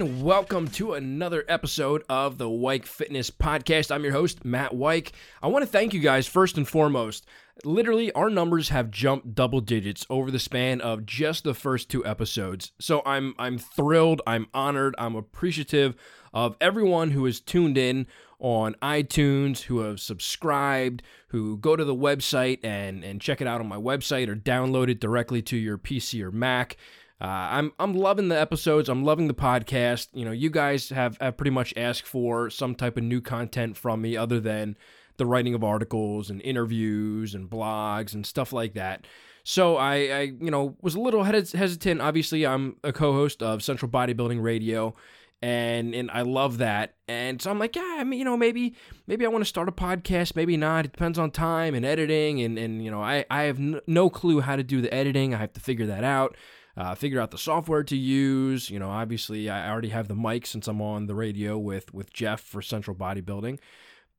and welcome to another episode of the Weik Fitness Podcast. I'm your host, Matt Weik. I want to thank you guys first and foremost. Literally, our numbers have jumped double digits over the span of just the first two episodes. So I'm I'm thrilled, I'm honored, I'm appreciative of everyone who has tuned in on iTunes, who have subscribed, who go to the website and and check it out on my website or download it directly to your PC or Mac. Uh, I'm I'm loving the episodes. I'm loving the podcast. You know, you guys have, have pretty much asked for some type of new content from me, other than the writing of articles and interviews and blogs and stuff like that. So I, I you know, was a little hesitant. Obviously, I'm a co-host of Central Bodybuilding Radio, and and I love that. And so I'm like, yeah, I mean, you know, maybe maybe I want to start a podcast, maybe not. It depends on time and editing, and and you know, I I have no clue how to do the editing. I have to figure that out uh, figure out the software to use. You know, obviously, I already have the mic since I'm on the radio with with Jeff for Central Bodybuilding.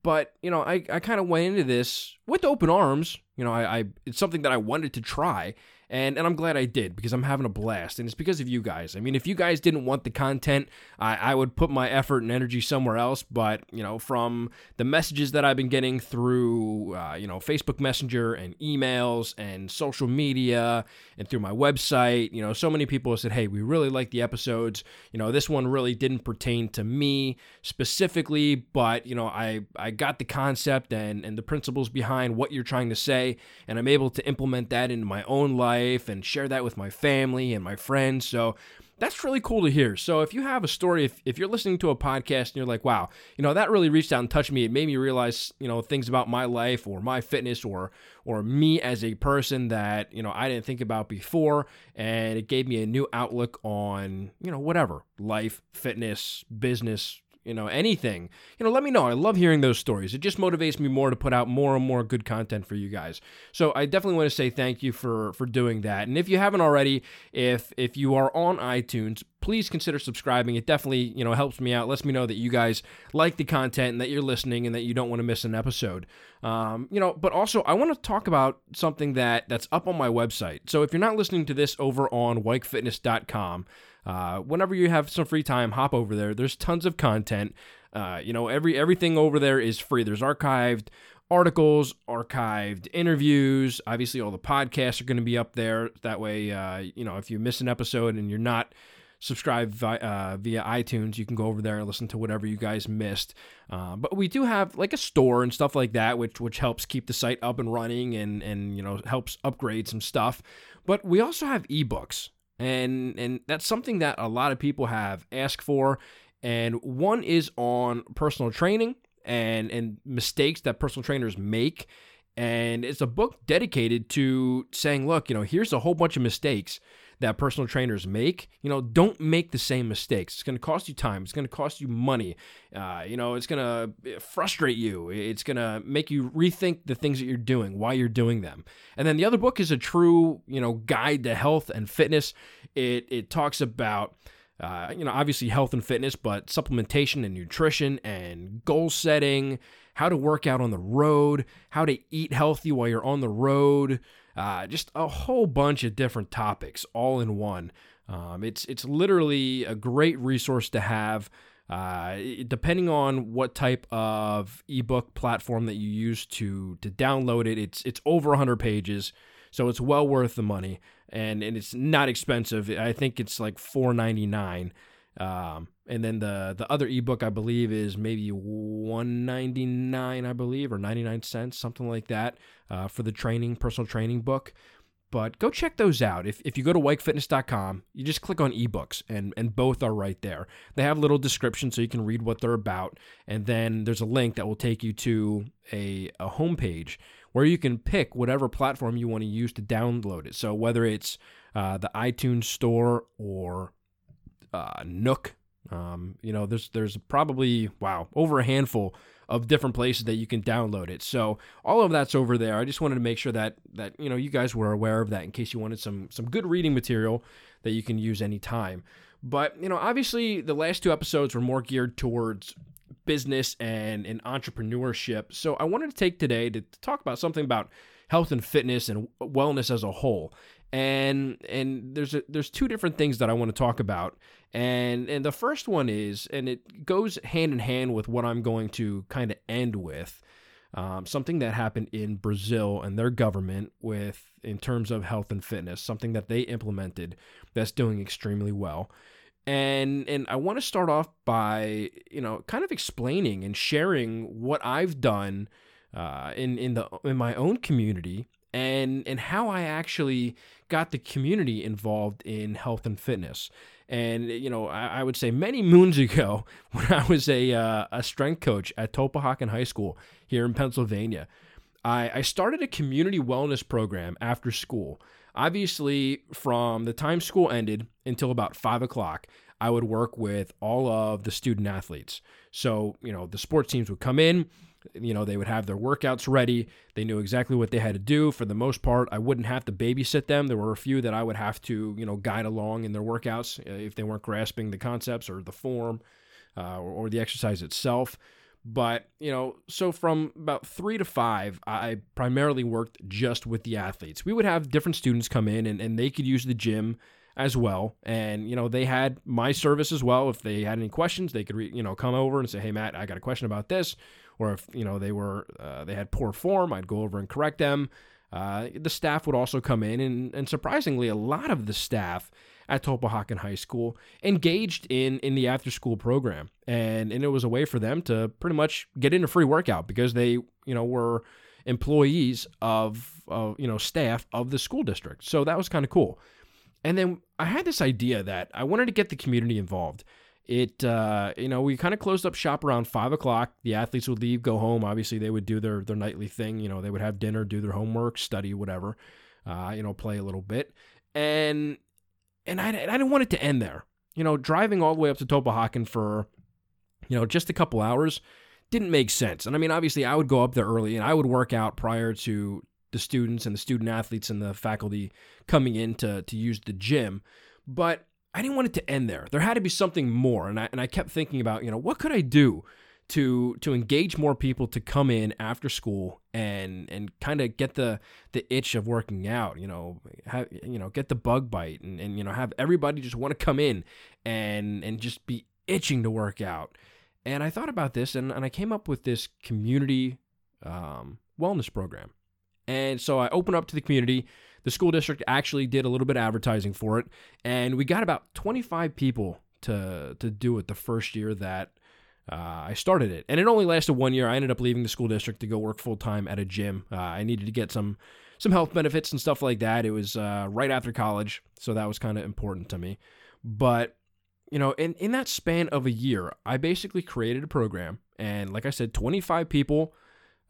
But you know, I, I kind of went into this with open arms. You know, I, I it's something that I wanted to try, and and I'm glad I did because I'm having a blast, and it's because of you guys. I mean, if you guys didn't want the content, I, I would put my effort and energy somewhere else. But you know, from the messages that I've been getting through, uh, you know, Facebook Messenger and emails and social media and through my website, you know, so many people have said, "Hey, we really like the episodes." You know, this one really didn't pertain to me specifically, but you know, I I got the concept and and the principles behind what you're trying to say, and I'm able to implement that into my own life life and share that with my family and my friends. So that's really cool to hear. So if you have a story, if, if you're listening to a podcast and you're like, wow, you know, that really reached out and touched me. It made me realize, you know, things about my life or my fitness or or me as a person that, you know, I didn't think about before. And it gave me a new outlook on, you know, whatever, life, fitness, business, you know, anything, you know, let me know. I love hearing those stories. It just motivates me more to put out more and more good content for you guys. So I definitely want to say thank you for for doing that. And if you haven't already, if if you are on iTunes, please consider subscribing. It definitely, you know, helps me out, lets me know that you guys like the content and that you're listening and that you don't want to miss an episode. Um, you know, but also I want to talk about something that that's up on my website. So if you're not listening to this over on weikfitness.com, uh, whenever you have some free time, hop over there. There's tons of content. Uh, you know, every everything over there is free. There's archived articles, archived interviews. Obviously, all the podcasts are going to be up there. That way, uh, you know, if you miss an episode and you're not subscribed via, uh, via iTunes, you can go over there and listen to whatever you guys missed. Uh, but we do have like a store and stuff like that, which which helps keep the site up and running and and you know helps upgrade some stuff. But we also have ebooks and and that's something that a lot of people have asked for and one is on personal training and and mistakes that personal trainers make and it's a book dedicated to saying look you know here's a whole bunch of mistakes that personal trainers make, you know, don't make the same mistakes. It's going to cost you time. It's going to cost you money. Uh, you know, it's going to frustrate you. It's going to make you rethink the things that you're doing, why you're doing them. And then the other book is a true, you know, guide to health and fitness. It it talks about uh, you know, obviously health and fitness, but supplementation and nutrition and goal setting, how to work out on the road, how to eat healthy while you're on the road, uh, just a whole bunch of different topics all in one. Um, it's it's literally a great resource to have. Uh, depending on what type of ebook platform that you use to to download it, it's it's over 100 pages, so it's well worth the money, and and it's not expensive. I think it's like 4.99. Um, and then the the other ebook I believe is maybe 199 I believe or 99 cents something like that uh, for the training personal training book. But go check those out. If, if you go to weikfitness.com you just click on ebooks and and both are right there. They have little descriptions so you can read what they're about and then there's a link that will take you to a, a homepage where you can pick whatever platform you want to use to download it. So whether it's uh, the itunes store or uh, Nook. Um, you know, there's there's probably wow over a handful of different places that you can download it. So all of that's over there. I just wanted to make sure that that you know you guys were aware of that in case you wanted some some good reading material that you can use anytime. But you know, obviously the last two episodes were more geared towards business and, and entrepreneurship. So I wanted to take today to talk about something about health and fitness and wellness as a whole. And and there's a, there's two different things that I want to talk about, and and the first one is, and it goes hand in hand with what I'm going to kind of end with, um, something that happened in Brazil and their government with in terms of health and fitness, something that they implemented that's doing extremely well. And and I want to start off by you know kind of explaining and sharing what I've done uh, in in the in my own community and and how I actually got the community involved in health and fitness. And you know, I, I would say many moons ago, when I was a uh, a strength coach at Tulpehocken High School here in Pennsylvania, I, I started a community wellness program after school. Obviously, from the time school ended until about five o'clock, I would work with all of the student athletes. So, you know, the sports teams would come in, you know, they would have their workouts ready. They knew exactly what they had to do. For the most part, I wouldn't have to babysit them. There were a few that I would have to, you know, guide along in their workouts uh, if they weren't grasping the concepts or the form uh, or, or the exercise itself. But, you know, so from about three to five, I primarily worked just with the athletes. We would have different students come in and, and they could use the gym as well. And, you know, they had my service as well. If they had any questions, they could, re, you know, come over and say, hey, Matt, I got a question about this or if you know they were uh, they had poor form, I'd go over and correct them. Uh, the staff would also come in, and, and surprisingly, a lot of the staff at Tulpehocken High School engaged in in the after school program, and and it was a way for them to pretty much get in a free workout because they you know were employees of, of you know staff of the school district. So that was kind of cool. And then I had this idea that I wanted to get the community involved. It uh, you know we kind of closed up shop around five o'clock. The athletes would leave go home. Obviously they would do their their nightly thing. You know they would have dinner do their homework study whatever uh, you know play a little bit. And and I, I didn't want it to end there. You know driving all the way up to Tulpehocken for you know just a couple hours didn't make sense. And i mean obviously i would go up there early and i would work out prior to the students and the student athletes and the faculty coming in to to use the gym but I didn't want it to end there. There had to be something more, and I and I kept thinking about you know what could I do to to engage more people to come in after school and and kind of get the the itch of working out. You know, have you know get the bug bite and and you know have everybody just want to come in and and just be itching to work out. And I thought about this, and and I came up with this community um, wellness program. And so I opened up to the community the school district actually did a little bit of advertising for it, and we got about 25 people to to do it the first year that uh, I started it. And it only lasted one year. I ended up leaving the school district to go work full time at a gym. Uh, I needed to get some some health benefits and stuff like that. It was uh, right after college, so that was kind of important to me. But you know, in in that span of a year, I basically created a program, and like I said, 25 people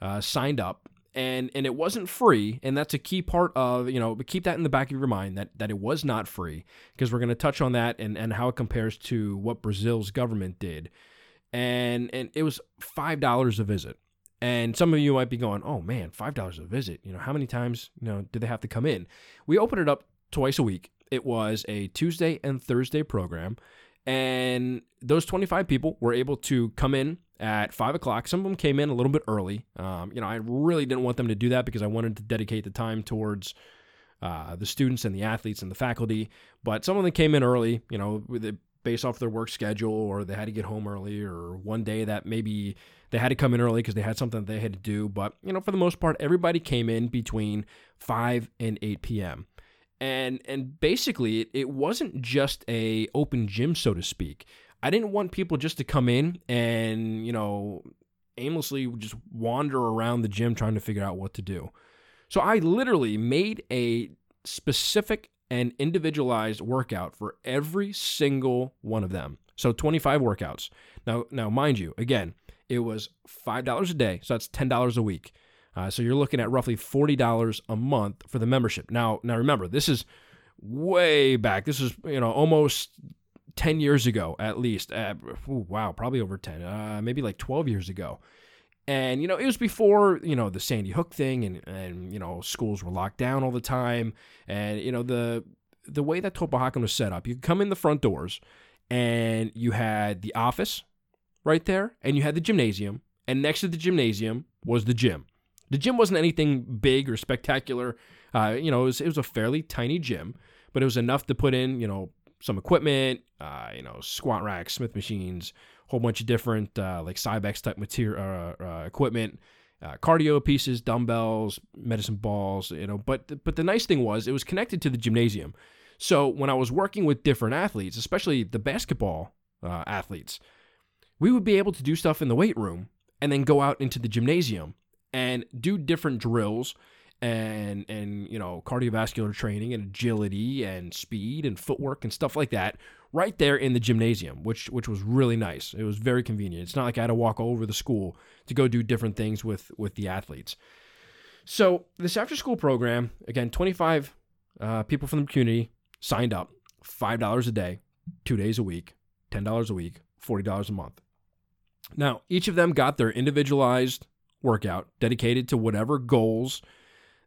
uh, signed up and and it wasn't free and that's a key part of you know keep that in the back of your mind that that it was not free because we're going to touch on that and and how it compares to what Brazil's government did. And and it was five dollars a visit. And some of you might be going oh man five dollars a visit you know how many times you know do they have to come in? We open it up twice a week. It was a Tuesday and Thursday program and those 25 people were able to come in at five o'clock. Some of them came in a little bit early. Um, you know, I really didn't want them to do that because I wanted to dedicate the time towards uh, the students and the athletes and the faculty. But some of them came in early, you know, based off their work schedule, or they had to get home early, or one day that maybe they had to come in early because they had something that they had to do. But you know, for the most part, everybody came in between five and eight p.m. And and basically, it, it wasn't just a open gym, so to speak. I didn't want people just to come in and, you know, aimlessly just wander around the gym trying to figure out what to do. So I literally made a specific and individualized workout for every single one of them. So 25 workouts. Now, now mind you, again, it was $5 a day, so that's $10 a week. Uh, so you're looking at roughly $40 a month for the membership. Now, now remember, this is way back. This is, you know, almost 10 years ago at least. Uh, ooh, wow, probably over 10, uh, maybe like 12 years ago. And, you know, it was before, you know, the Sandy Hook thing and, and, you know, schools were locked down all the time. And, you know, the, the way that Tulpehocken was set up, you could come in the front doors and you had the office right there and you had the gymnasium. And next to the gymnasium was the gym. The gym wasn't anything big or spectacular. Uh, you know, it was, it was a fairly tiny gym, but it was enough to put in, you know, some equipment, uh, you know, squat racks, Smith machines, whole bunch of different uh, like Cybex type material uh, uh, equipment, uh, cardio pieces, dumbbells, medicine balls, you know. But but the nice thing was it was connected to the gymnasium. So when I was working with different athletes, especially the basketball uh, athletes, we would be able to do stuff in the weight room and then go out into the gymnasium and do different drills and and you know cardiovascular training and agility and speed and footwork and stuff like that right there in the gymnasium which which was really nice. It was very convenient. It's not like i had to walk all over the school to go do different things with with the athletes. So this after school program again 25 uh, people from the community signed up $5 a day two days a week $10 a week $40 a month. Now each of them got their individualized workout dedicated to whatever goals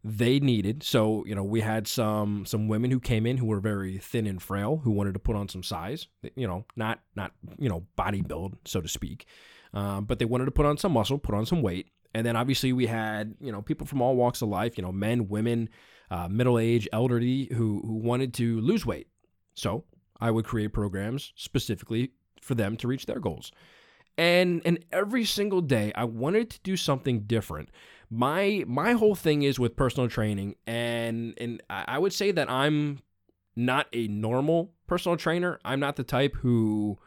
they needed. So, you know, we had some some women who came in who were very thin and frail, who wanted to put on some size, you know, not not, you know, body build, so to speak. Um, but they wanted to put on some muscle, put on some weight. And then obviously we had, you know, people from all walks of life, you know, men, women, uh, middle age, elderly who who wanted to lose weight. So I would create programs specifically for them to reach their goals. And and every single day I wanted to do something different my my whole thing is with personal training and and I would say that I'm not a normal personal trainer. I'm not the type who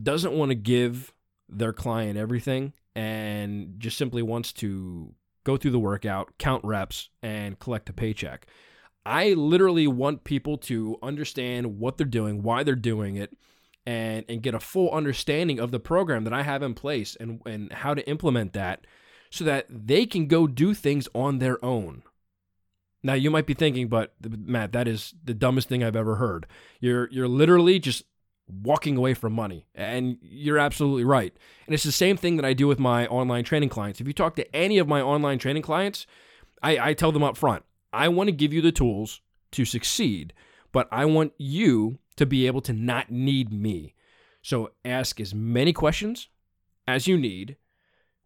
doesn't want to give their client everything and just simply wants to go through the workout, count reps and collect a paycheck. I literally want people to understand what they're doing, why they're doing it, and and get a full understanding of the program that I have in place and and how to implement that so that they can go do things on their own. Now you might be thinking, but Matt, that is the dumbest thing I've ever heard. You're you're literally just walking away from money. And you're absolutely right. And it's the same thing that I do with my online training clients. If you talk to any of my online training clients, I, I tell them up front, I want to give you the tools to succeed, but I want you to be able to not need me. So ask as many questions as you need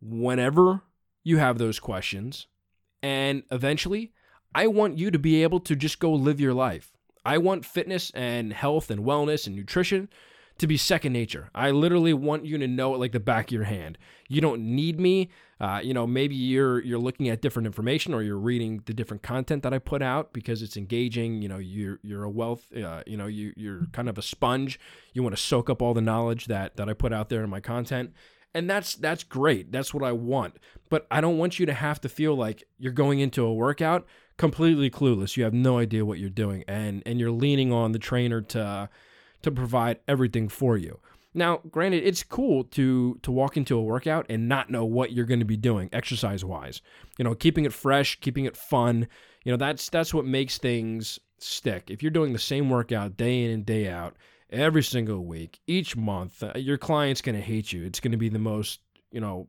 whenever you have those questions. And eventually, I want you to be able to just go live your life. I want fitness and health and wellness and nutrition to be second nature. I literally want you to know it like the back of your hand. You don't need me. Uh, you know, maybe you're you're looking at different information or you're reading the different content that I put out because it's engaging. You know, you're you're a wealth. Uh, you know, you you're kind of a sponge. You want to soak up all the knowledge that that I put out there in my content, and that's that's great. That's what I want. But I don't want you to have to feel like you're going into a workout completely clueless. You have no idea what you're doing and and you're leaning on the trainer to to provide everything for you. Now, granted, it's cool to to walk into a workout and not know what you're going to be doing exercise wise. You know, keeping it fresh, keeping it fun. You know, that's that's what makes things stick. If you're doing the same workout day in and day out, every single week, each month, uh, your client's going to hate you. It's going to be the most, you know,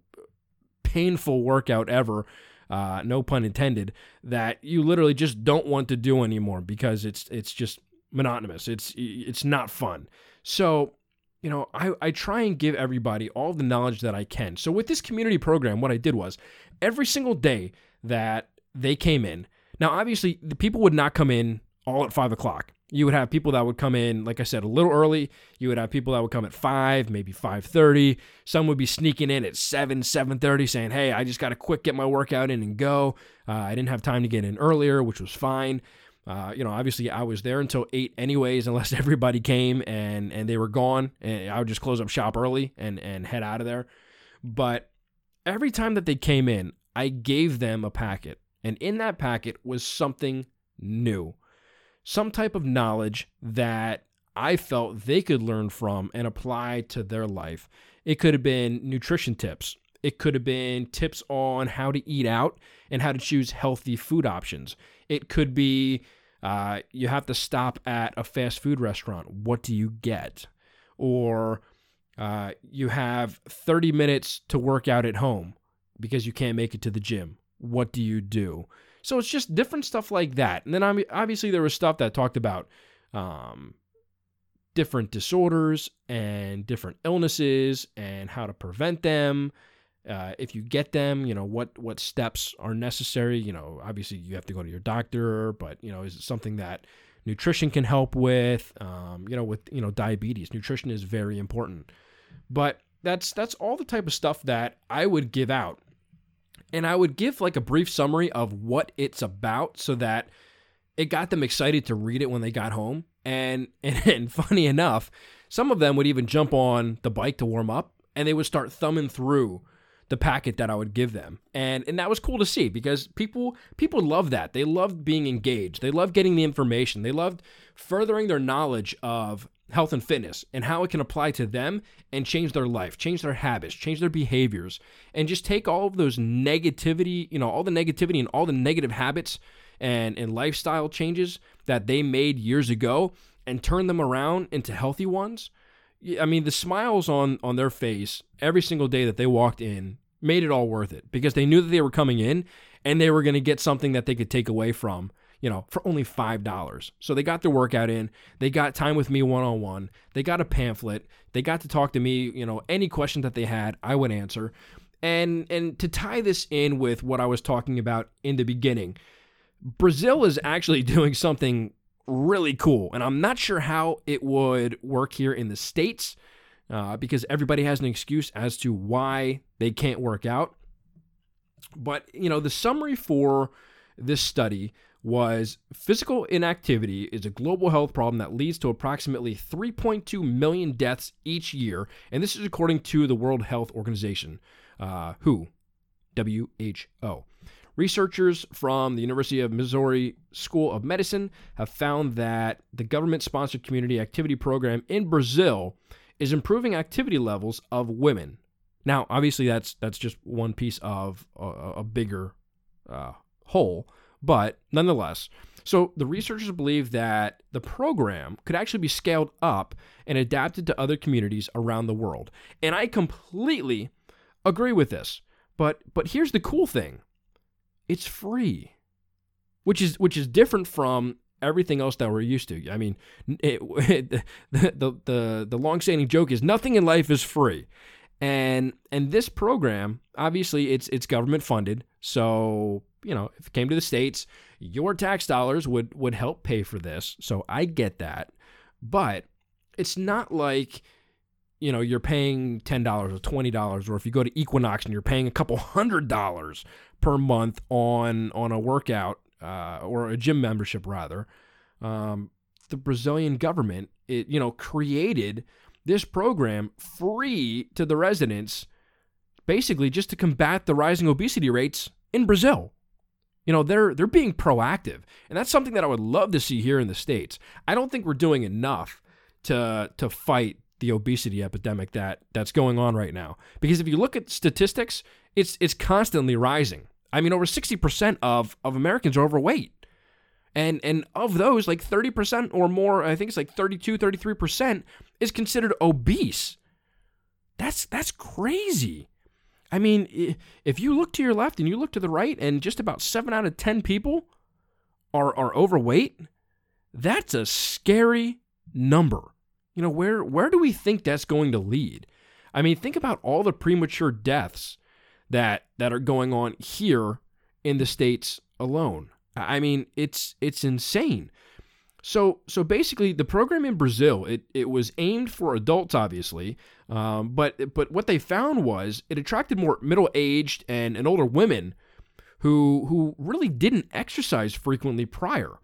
painful workout ever. Uh, no pun intended. That you literally just don't want to do anymore because it's it's just monotonous. It's it's not fun. So you know, I, I try and give everybody all the knowledge that I can. So with this community program, what I did was every single day that they came in. Now, obviously, the people would not come in all at five o'clock you would have people that would come in like i said a little early. You would have people that would come at 5 maybe 5.30 some would be sneaking in at 7 7.30 saying hey i just got to quick get my workout in and go. Uh, i didn't have time to get in earlier which was fine. Uh, you know obviously i was there until 8 anyways unless everybody came and and they were gone and i would just close up shop early and and head out of there. But every time that they came in i gave them a packet and in that packet was something new some type of knowledge that I felt they could learn from and apply to their life. It could have been nutrition tips. It could have been tips on how to eat out and how to choose healthy food options. It could be uh, you have to stop at a fast food restaurant. What do you get? Or uh, you have 30 minutes to work out at home because you can't make it to the gym. What do you do? So it's just different stuff like that. And then obviously there was stuff that talked about um, different disorders and different illnesses and how to prevent them. uh, if you get them, you know what what steps are necessary. You know, obviously you have to go to your doctor, but you know, is it something that nutrition can help with? Um, you know, with you know diabetes, nutrition is very important. But that's that's all the type of stuff that I would give out, and I would give like a brief summary of what it's about, so that it got them excited to read it when they got home. And and, and funny enough, some of them would even jump on the bike to warm up, and they would start thumbing through the packet that I would give them. And and that was cool to see because people people love that. They loved being engaged. They loved getting the information. They loved furthering their knowledge of health and fitness and how it can apply to them and change their life, change their habits, change their behaviors, and just take all of those negativity, you know, all the negativity and all the negative habits and, and lifestyle changes that they made years ago and turn them around into healthy ones. I mean, the smiles on on their face every single day that they walked in made it all worth it because they knew that they were coming in and they were going to get something that they could take away from, you know, for only $5. So they got their workout in, they got time with me one on one, they got a pamphlet, they got to talk to me, you know, any question that they had, I would answer. And and to tie this in with what I was talking about in the beginning, Brazil is actually doing something really cool. And I'm not sure how it would work here in the States uh, because everybody has an excuse as to why they can't work out. But, you know, the summary for this study was physical inactivity is a global health problem that leads to approximately 3.2 million deaths each year. And this is according to the World Health Organization, uh, WHO, WHO. Researchers from the University of Missouri School of Medicine have found that the government sponsored community activity program in Brazil is improving activity levels of women. Now, obviously, that's that's just one piece of a, a bigger uh, whole, but nonetheless. So the researchers believe that the program could actually be scaled up and adapted to other communities around the world. And I completely agree with this. But but here's the cool thing. It's free. Which is which is different from everything else that we're used to. I mean, it, it, the, the the the long-standing joke is nothing in life is free, and and this program obviously it's it's government funded. So you know, if it came to the states, your tax dollars would would help pay for this. So I get that, but it's not like you know you're paying ten dollars or twenty dollars, or if you go to Equinox and you're paying a couple hundred dollars per month on on a workout uh, or a gym membership rather, um, the Brazilian government it you know created this program free to the residents, basically just to combat the rising obesity rates in Brazil. You know, they're they're being proactive. And that's something that I would love to see here in the States. I don't think we're doing enough to to fight the obesity epidemic that that's going on right now. Because if you look at statistics, it's it's constantly rising. I mean, over 60% of, of Americans are overweight. And and of those, like 30% or more, I think it's like 32, 33% is considered obese. That's that's crazy. I mean, if you look to your left and you look to the right and just about 7 out of 10 people are are overweight, that's a scary number. You know, where where do we think that's going to lead? I mean, think about all the premature deaths that that are going on here in the states alone. I mean, it's it's insane. So so basically, the program in Brazil it it was aimed for adults, obviously, um, but but what they found was it attracted more middle aged and, and older women who who really didn't exercise frequently prior.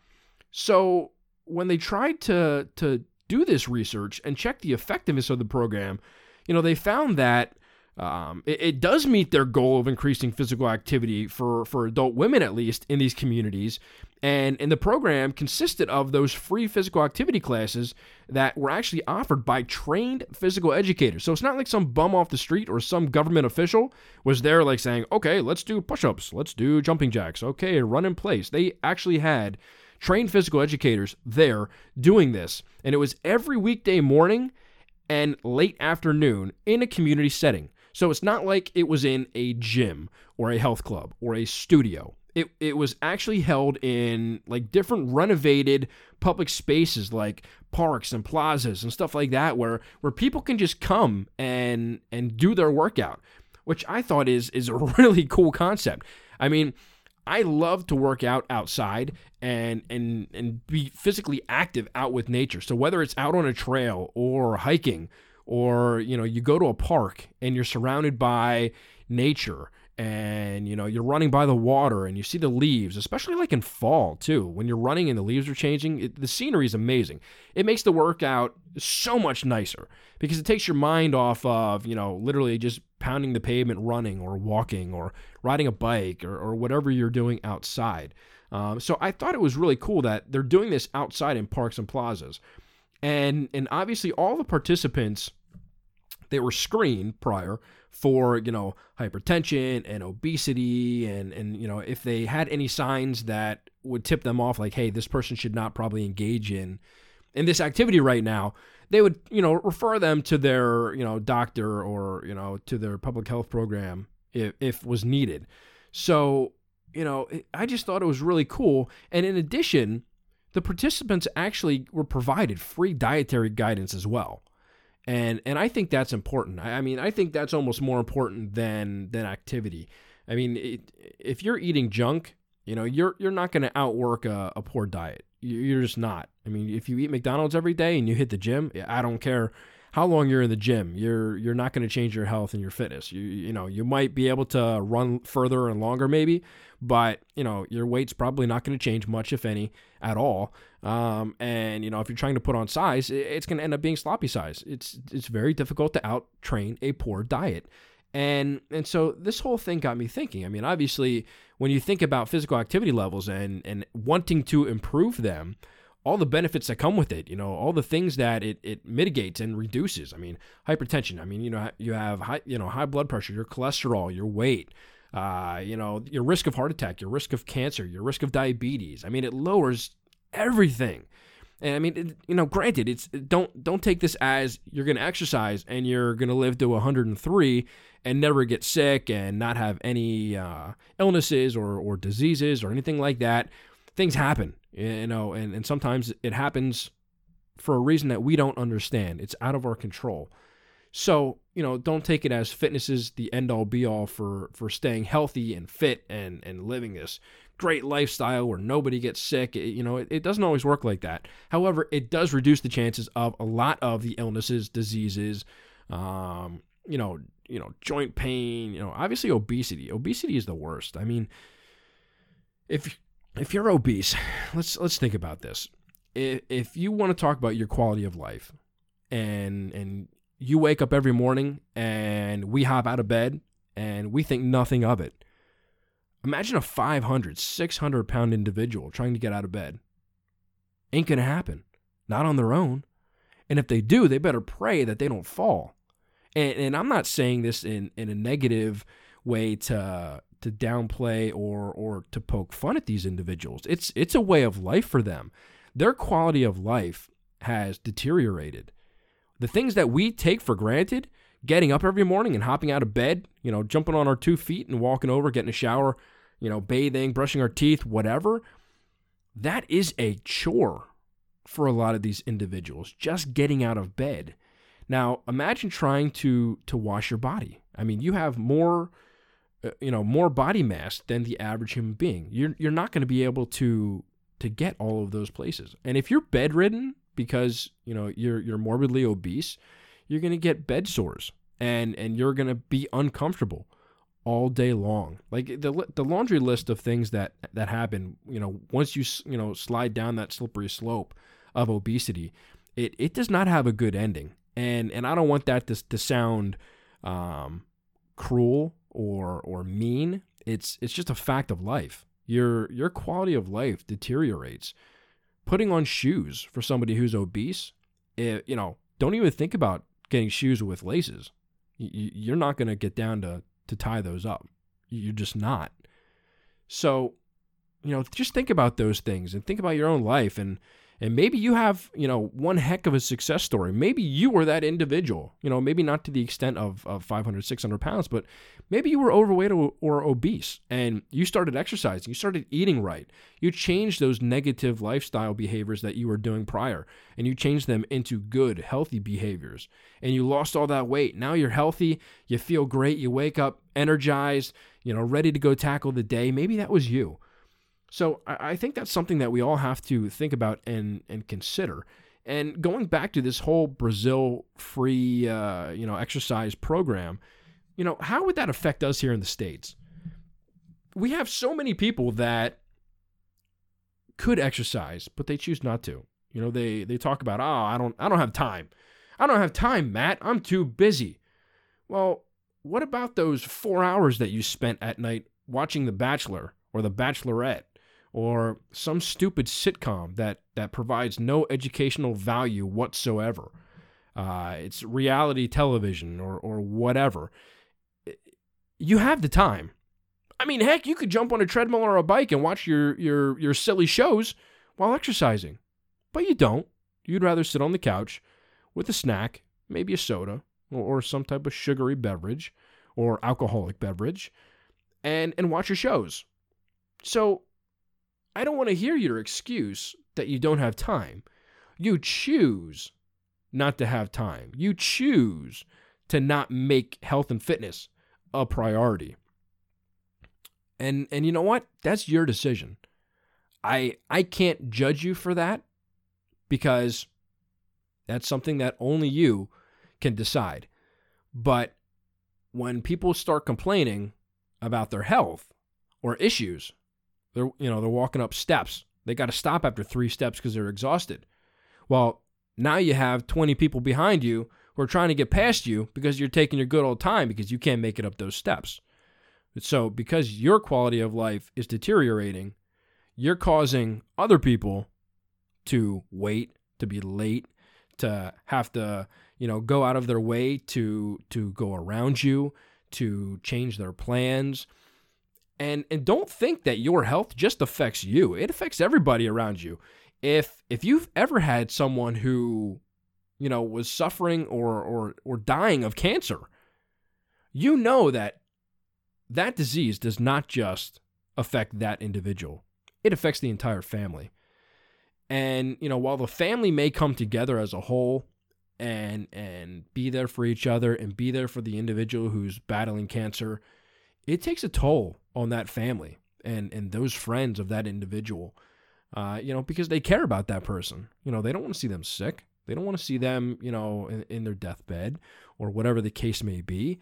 So when they tried to to do this research and check the effectiveness of the program, you know, they found that um, it, it, does meet their goal of increasing physical activity for, for adult women, at least in these communities. And, and the program consisted of those free physical activity classes that were actually offered by trained physical educators. So it's not like some bum off the street or some government official was there, like saying, okay, let's do push ups, let's do jumping jacks, okay, run in place. They actually had trained physical educators there doing this. And it was every weekday morning and late afternoon in a community setting. So it's not like it was in a gym or a health club or a studio. It, it was actually held in like different renovated public spaces like parks and plazas and stuff like that where where people can just come and and do their workout which I thought is is a really cool concept. I mean, I love to work out outside and and and be physically active out with nature. So whether it's out on a trail or hiking or you know you go to a park and you're surrounded by nature and you know you're running by the water and you see the leaves especially like in fall too. When you're running and the leaves are changing it, the scenery is amazing. It makes the workout so much nicer because it takes your mind off of you know literally just pounding the pavement running or walking or riding a bike or, or whatever you're doing outside. Um, so i thought it was really cool that they're doing this outside in parks and plazas. And and obviously all the participants they were screened prior for you know hypertension and obesity and and you know if they had any signs that would tip them off like hey this person should not probably engage in in this activity right now they would you know refer them to their you know doctor or you know to their public health program if, if was needed. So you know i just thought it was really cool. And in addition the participants actually were provided free dietary guidance as well and and I think that's important. I, I mean, I think that's almost more important than than activity. I mean, it, if you're eating junk, you know, you're you're not going to outwork a, a poor diet. You're just not. I mean, if you eat McDonald's every day and you hit the gym, I don't care how long you're in the gym, you're you're not going to change your health and your fitness. You you know, you might be able to run further and longer maybe, but you know, your weight's probably not going to change much if any at all. Um, and you know, if you're trying to put on size, it's going to end up being sloppy size. It's it's very difficult to out train a poor diet. And and so this whole thing got me thinking. I mean, obviously, when you think about physical activity levels and and wanting to improve them, all the benefits that come with it, you know, all the things that it, it mitigates and reduces. I mean, hypertension. I mean, you know, you have high, you know, high blood pressure, your cholesterol, your weight, uh, you know, your risk of heart attack, your risk of cancer, your risk of diabetes. I mean, it lowers everything. And I mean, it, you know, granted, it's don't don't take this as you're going to exercise and you're going to live to 103 and never get sick and not have any uh, illnesses or or diseases or anything like that. Things happen you know, and, and sometimes it happens for a reason that we don't understand. It's out of our control. So, you know, don't take it as fitness is the end all be all for for staying healthy and fit and and living this great lifestyle where nobody gets sick. It, you know, it, it doesn't always work like that. However, it does reduce the chances of a lot of the illnesses, diseases, um, you know, you know, joint pain, you know, obviously obesity. Obesity is the worst. I mean, if if you're obese, let's let's think about this. If, if you want to talk about your quality of life, and and you wake up every morning and we hop out of bed and we think nothing of it. Imagine a 500, 600 pound individual trying to get out of bed. Ain't going to happen. Not on their own. And if they do, they better pray that they don't fall. And, and I'm not saying this in, in a negative way to to downplay or or to poke fun at these individuals. It's it's a way of life for them. Their quality of life has deteriorated. The things that we take for granted, getting up every morning and hopping out of bed, you know, jumping on our two feet and walking over, getting a shower, you know, bathing, brushing our teeth, whatever, that is a chore for a lot of these individuals, just getting out of bed. Now, imagine trying to to wash your body. I mean, you have more uh, you know more body mass than the average human being. You're you're not going to be able to to get all of those places. And if you're bedridden because you know you're you're morbidly obese, you're going to get bed sores and and you're going to be uncomfortable all day long. Like the the laundry list of things that that happen, you know, once you you know slide down that slippery slope of obesity, it it does not have a good ending. And and I don't want that to to sound um, cruel or or mean. It's it's just a fact of life. Your your quality of life deteriorates. Putting on shoes for somebody who's obese, it, you know, don't even think about getting shoes with laces. You're not going to get down to to tie those up. You're just not. So, you know, just think about those things and think about your own life and And maybe you have, you know, one heck of a success story. Maybe you were that individual, you know, maybe not to the extent of, of 500, 600 pounds, but maybe you were overweight or, or obese and you started exercising, you started eating right. You changed those negative lifestyle behaviors that you were doing prior and you changed them into good, healthy behaviors. And you lost all that weight. Now you're healthy, you feel great, you wake up energized, you know, ready to go tackle the day. Maybe that was you. So I, I think that's something that we all have to think about and and consider. And going back to this whole Brazil free, uh, you know, exercise program, you know, how would that affect us here in the states? We have so many people that could exercise, but they choose not to. You know, they they talk about, "Oh, I don't I don't have time. I don't have time, Matt. I'm too busy." Well, what about those 4 hours that you spent at night watching The Bachelor or The Bachelorette or some stupid sitcom that that provides no educational value whatsoever. Uh, it's reality television or or whatever. You have the time. I mean, heck, you could jump on a treadmill or a bike and watch your your your silly shows while exercising, but you don't. You'd rather sit on the couch with a snack, maybe a soda or, or some type of sugary beverage or alcoholic beverage, and and watch your shows. So I don't want to hear your excuse that you don't have time. You choose not to have time. You choose to not make health and fitness a priority. And and you know what? That's your decision. I I can't judge you for that because that's something that only you can decide. But when people start complaining about their health or issues, they're you know they're walking up steps. They got to stop after three steps because they're exhausted. Well, now you have 20 people behind you who are trying to get past you because you're taking your good old time because you can't make it up those steps. So, because your quality of life is deteriorating, you're causing other people to wait, to be late, to have to, you know, go out of their way to to go around you, to change their plans, and and don't think that your health just affects you. It affects everybody around you. If if you've ever had someone who, you know, was suffering or or or dying of cancer, you know that that disease does not just affect that individual. It affects the entire family. And, you know, while the family may come together as a whole and and be there for each other and be there for the individual who's battling cancer, it takes a toll on that family and and those friends of that individual. Uh, you know, because they care about that person. You know, they don't want to see them sick. They don't want to see them, you know, in, in their deathbed or whatever the case may be.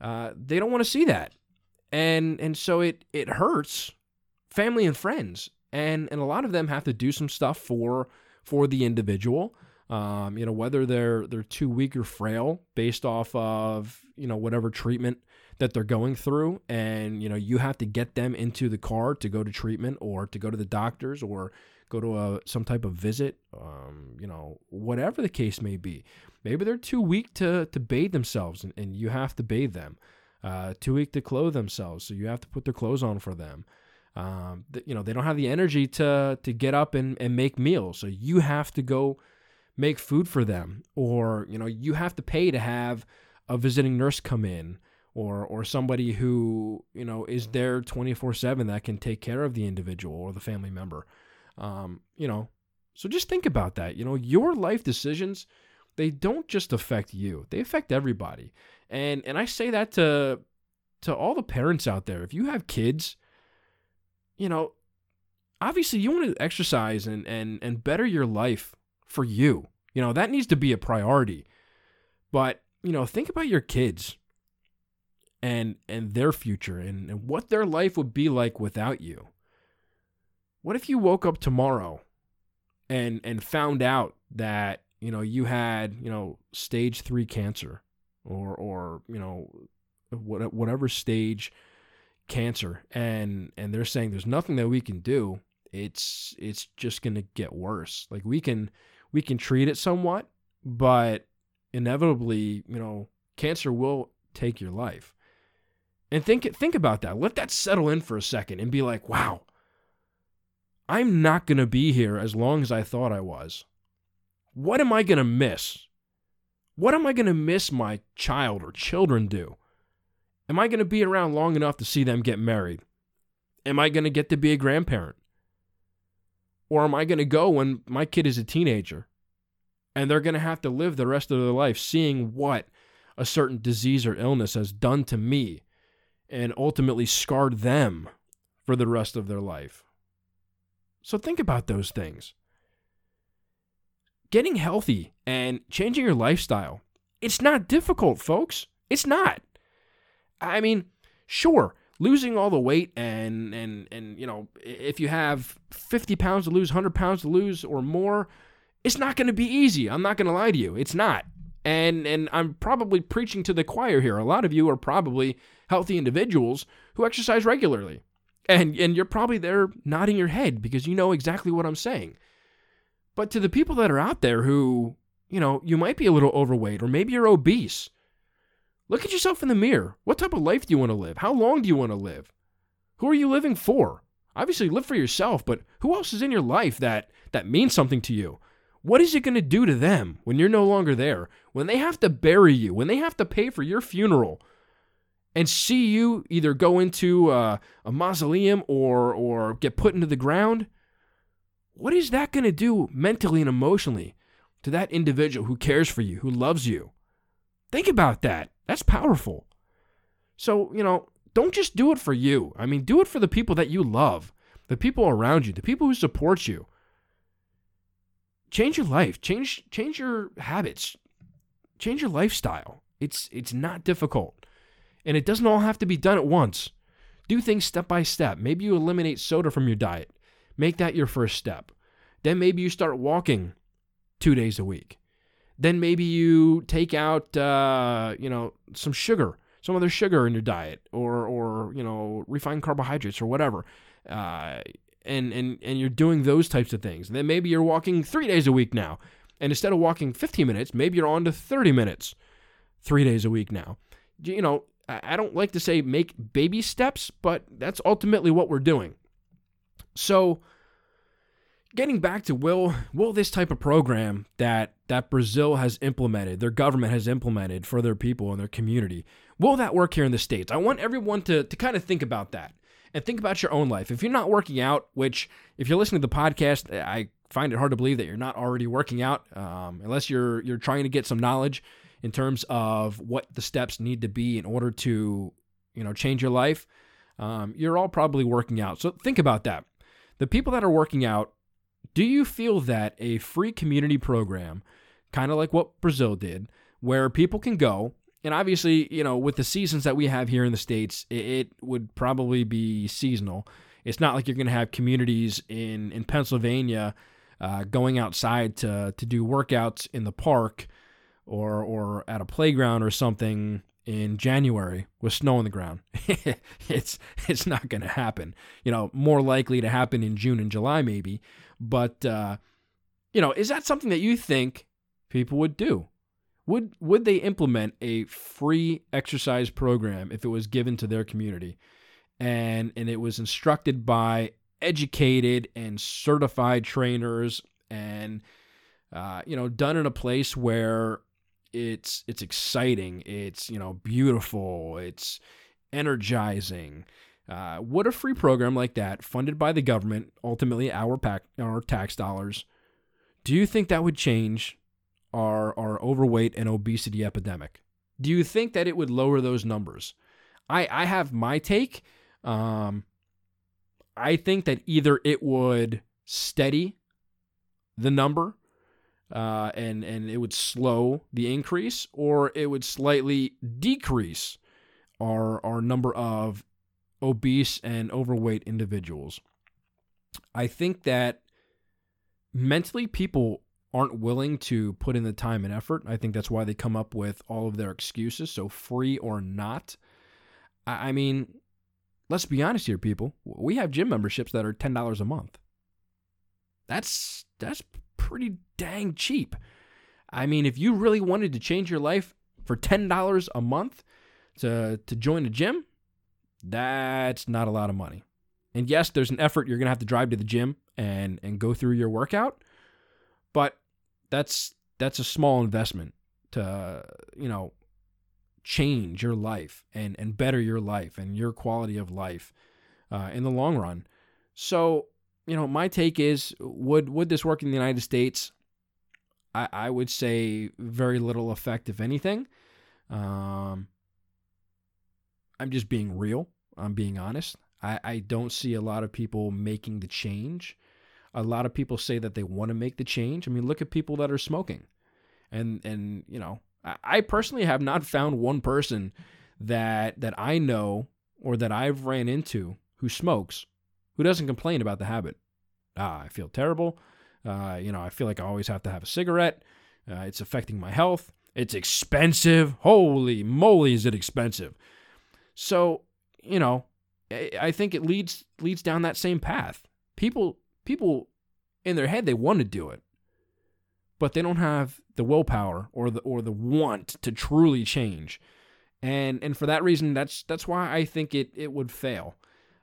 Uh, they don't want to see that, and and so it it hurts family and friends, and and a lot of them have to do some stuff for for the individual. Um, you know, whether they're they're too weak or frail based off of you know whatever treatment that they're going through and you know you have to get them into the car to go to treatment or to go to the doctors or go to a some type of visit um, you know whatever the case may be. Maybe they're too weak to to bathe themselves and, and you have to bathe them uh, too weak to clothe themselves so you have to put their clothes on for them. Um, th- you know they don't have the energy to to get up and, and make meals so you have to go make food for them or you know you have to pay to have a visiting nurse come in or or somebody who you know is there 24/7 that can take care of the individual or the family member. Um, you know so just think about that. You know your life decisions they don't just affect you. They affect everybody. And and I say that to to all the parents out there. If you have kids you know obviously you want to exercise and and and better your life for you. You know that needs to be a priority. But you know think about your kids and and their future and, and what their life would be like without you. What if you woke up tomorrow and and found out that, you know, you had, you know, stage 3 cancer or or, you know, whatever stage cancer and and they're saying there's nothing that we can do. It's it's just going to get worse. Like we can we can treat it somewhat, but inevitably, you know, cancer will take your life. And think think about that. Let that settle in for a second and be like, wow. I'm not going to be here as long as I thought I was. What am I going to miss? What am I going to miss my child or children do? Am I going to be around long enough to see them get married? Am I going to get to be a grandparent? Or am I going to go when my kid is a teenager and they're going to have to live the rest of their life seeing what a certain disease or illness has done to me and ultimately scarred them for the rest of their life? So think about those things. Getting healthy and changing your lifestyle, it's not difficult, folks. It's not. I mean, sure, losing all the weight and and and you know, if you have 50 pounds to lose, 100 pounds to lose or more, it's not going to be easy. I'm not going to lie to you. It's not. And and I'm probably preaching to the choir here. A lot of you are probably healthy individuals who exercise regularly. And and you're probably there nodding your head because you know exactly what I'm saying. But to the people that are out there who, you know, you might be a little overweight or maybe you're obese. Look at yourself in the mirror. What type of life do you want to live? How long do you want to live? Who are you living for? Obviously live for yourself, but who else is in your life that that means something to you? What is it going to do to them when you're no longer there? When they have to bury you, when they have to pay for your funeral, and see you either go into uh, a mausoleum or or get put into the ground, what is that going to do mentally and emotionally to that individual who cares for you, who loves you? Think about that. That's powerful. So, you know, don't just do it for you. I mean, do it for the people that you love, the people around you, the people who support you. Change your life, change change your habits, change your lifestyle. It's it's not difficult. And it doesn't all have to be done at once. Do things step by step. Maybe you eliminate soda from your diet. Make that your first step. Then maybe you start walking two days a week. Then maybe you take out, uh, you know, some sugar, some other sugar in your diet, or, or you know, refined carbohydrates or whatever. Uh, and and and you're doing those types of things. And then maybe you're walking three days a week now, and instead of walking 15 minutes, maybe you're on to 30 minutes, three days a week now. You know, I don't like to say make baby steps, but that's ultimately what we're doing. So, getting back to will will this type of program that that Brazil has implemented, their government has implemented for their people and their community, will that work here in the states? I want everyone to to kind of think about that and think about your own life. If you're not working out, which if you're listening to the podcast, I find it hard to believe that you're not already working out, um, unless you're you're trying to get some knowledge in terms of what the steps need to be in order to, you know, change your life, um, you're all probably working out. So think about that. The people that are working out, do you feel that a free community program, kind of like what Brazil did, where people can go, and obviously, you know, with the seasons that we have here in the States, it, would probably be seasonal. It's not like you're going to have communities in, in Pennsylvania uh, going outside to, to do workouts in the park or or at a playground or something in January with snow on the ground. it's it's not going to happen. You know, more likely to happen in June and July maybe, but uh, you know, is that something that you think people would do? Would would they implement a free exercise program if it was given to their community and and it was instructed by educated and certified trainers and uh, you know done in a place where it's it's exciting. It's you know beautiful. It's energizing. Uh, would a free program like that, funded by the government, ultimately our pack, our tax dollars, do you think that would change our our overweight and obesity epidemic? Do you think that it would lower those numbers? I I have my take. Um, I think that either it would steady the number uh, and and it would slow the increase, or it would slightly decrease our our number of obese and overweight individuals. I think that mentally people aren't willing to put in the time and effort. I think that's why they come up with all of their excuses. So free or not. I mean, let's be honest here, people. We have gym memberships that are ten dollars a month. That's that's pretty dang cheap. I mean, if you really wanted to change your life for $10 a month to, to join a gym, that's not a lot of money. And yes, there's an effort. You're going to have to drive to the gym and and go through your workout. But that's that's a small investment to you know change your life and and better your life and your quality of life uh, in the long run. So you know, my take is would would this work in the United States? I, I would say very little effect, if anything. Um, I'm just being real. I'm being honest. I, I don't see a lot of people making the change. A lot of people say that they want to make the change. I mean, look at people that are smoking. And and you know, I, I personally have not found one person that that I know or that I've ran into who smokes who doesn't complain about the habit. Ah, I feel terrible. Uh, you know, I feel like I always have to have a cigarette. Uh, it's affecting my health. It's expensive. Holy moly, is it expensive? So, you know, I think it leads leads down that same path. People people in their head they want to do it, but they don't have the willpower or the or the want to truly change. And and for that reason, that's that's why I think it it would fail.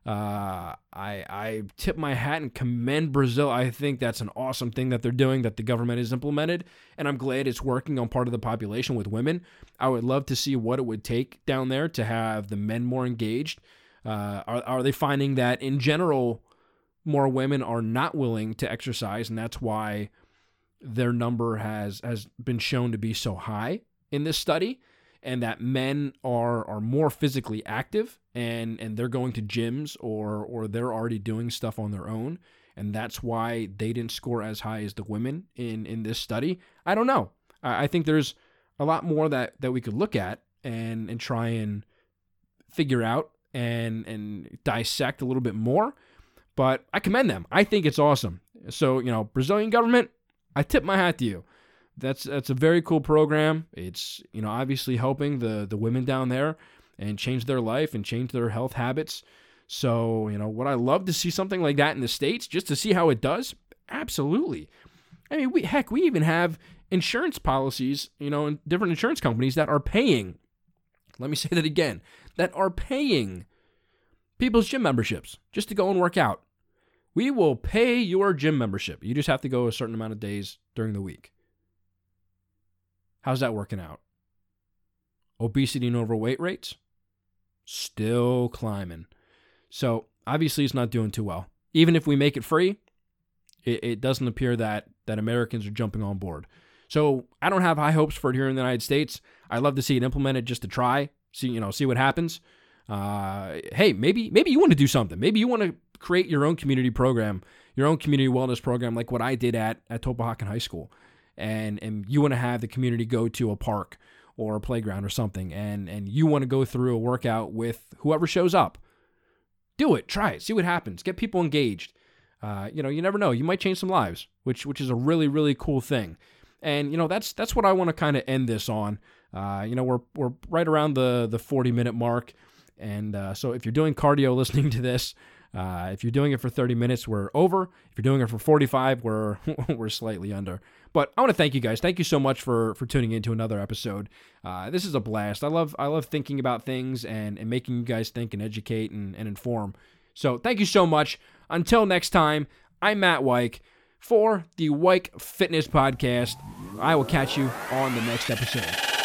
Uh, I I tip my hat and commend Brazil. I think that's an awesome thing that they're doing that the government has implemented, and I'm glad it's working on part of the population with women. I would love to see what it would take down there to have the men more engaged. Uh, are are they finding that in general more women are not willing to exercise, and that's why their number has has been shown to be so high in this study? And that men are are more physically active and and they're going to gyms or or they're already doing stuff on their own and that's why they didn't score as high as the women in in this study i don't know. I, I think there's a lot more that that we could look at and and try and figure out and and dissect a little bit more but i commend them. I think it's awesome. So you know brazilian government i tip my hat to you that's that's a very cool program. It's you know obviously helping the the women down there and change their life and change their health habits. So you know would I love to see something like that in the states just to see how it does? Absolutely. I mean, we heck, we even have insurance policies, you know, in different insurance companies that are paying. Let me say that again. That are paying people's gym memberships just to go and work out. We will pay your gym membership. You just have to go a certain amount of days during the week. How's that working out? Obesity and overweight rates still climbing. So obviously, it's not doing too well. Even if we make it free, it, it doesn't appear that that Americans are jumping on board. So I don't have high hopes for it here in the United States. I'd love to see it implemented just to try, see you know, see what happens. Uh, hey, maybe maybe you want to do something. Maybe you want to create your own community program, your own community wellness program, like what I did at at Tulpehocken High School and and you want to have the community go to a park or a playground or something and and you want to go through a workout with whoever shows up. Do it try it see what happens get people engaged. Uh, you know you never know you might change some lives which which is a really really cool thing. And you know that's that's what i want to kind of end this on. Uh, you know we're we're right around the the 40 minute mark and uh, so if you're doing cardio listening to this uh, if you're doing it for 30 minutes, we're over. If you're doing it for 45, we're we're slightly under. But I want to thank you guys. Thank you so much for for tuning in to another episode. Uh, this is a blast. I love I love thinking about things and, and making you guys think and educate and, and inform. So thank you so much. Until next time, I'm Matt Weik for the Weik Fitness Podcast. I will catch you on the next episode.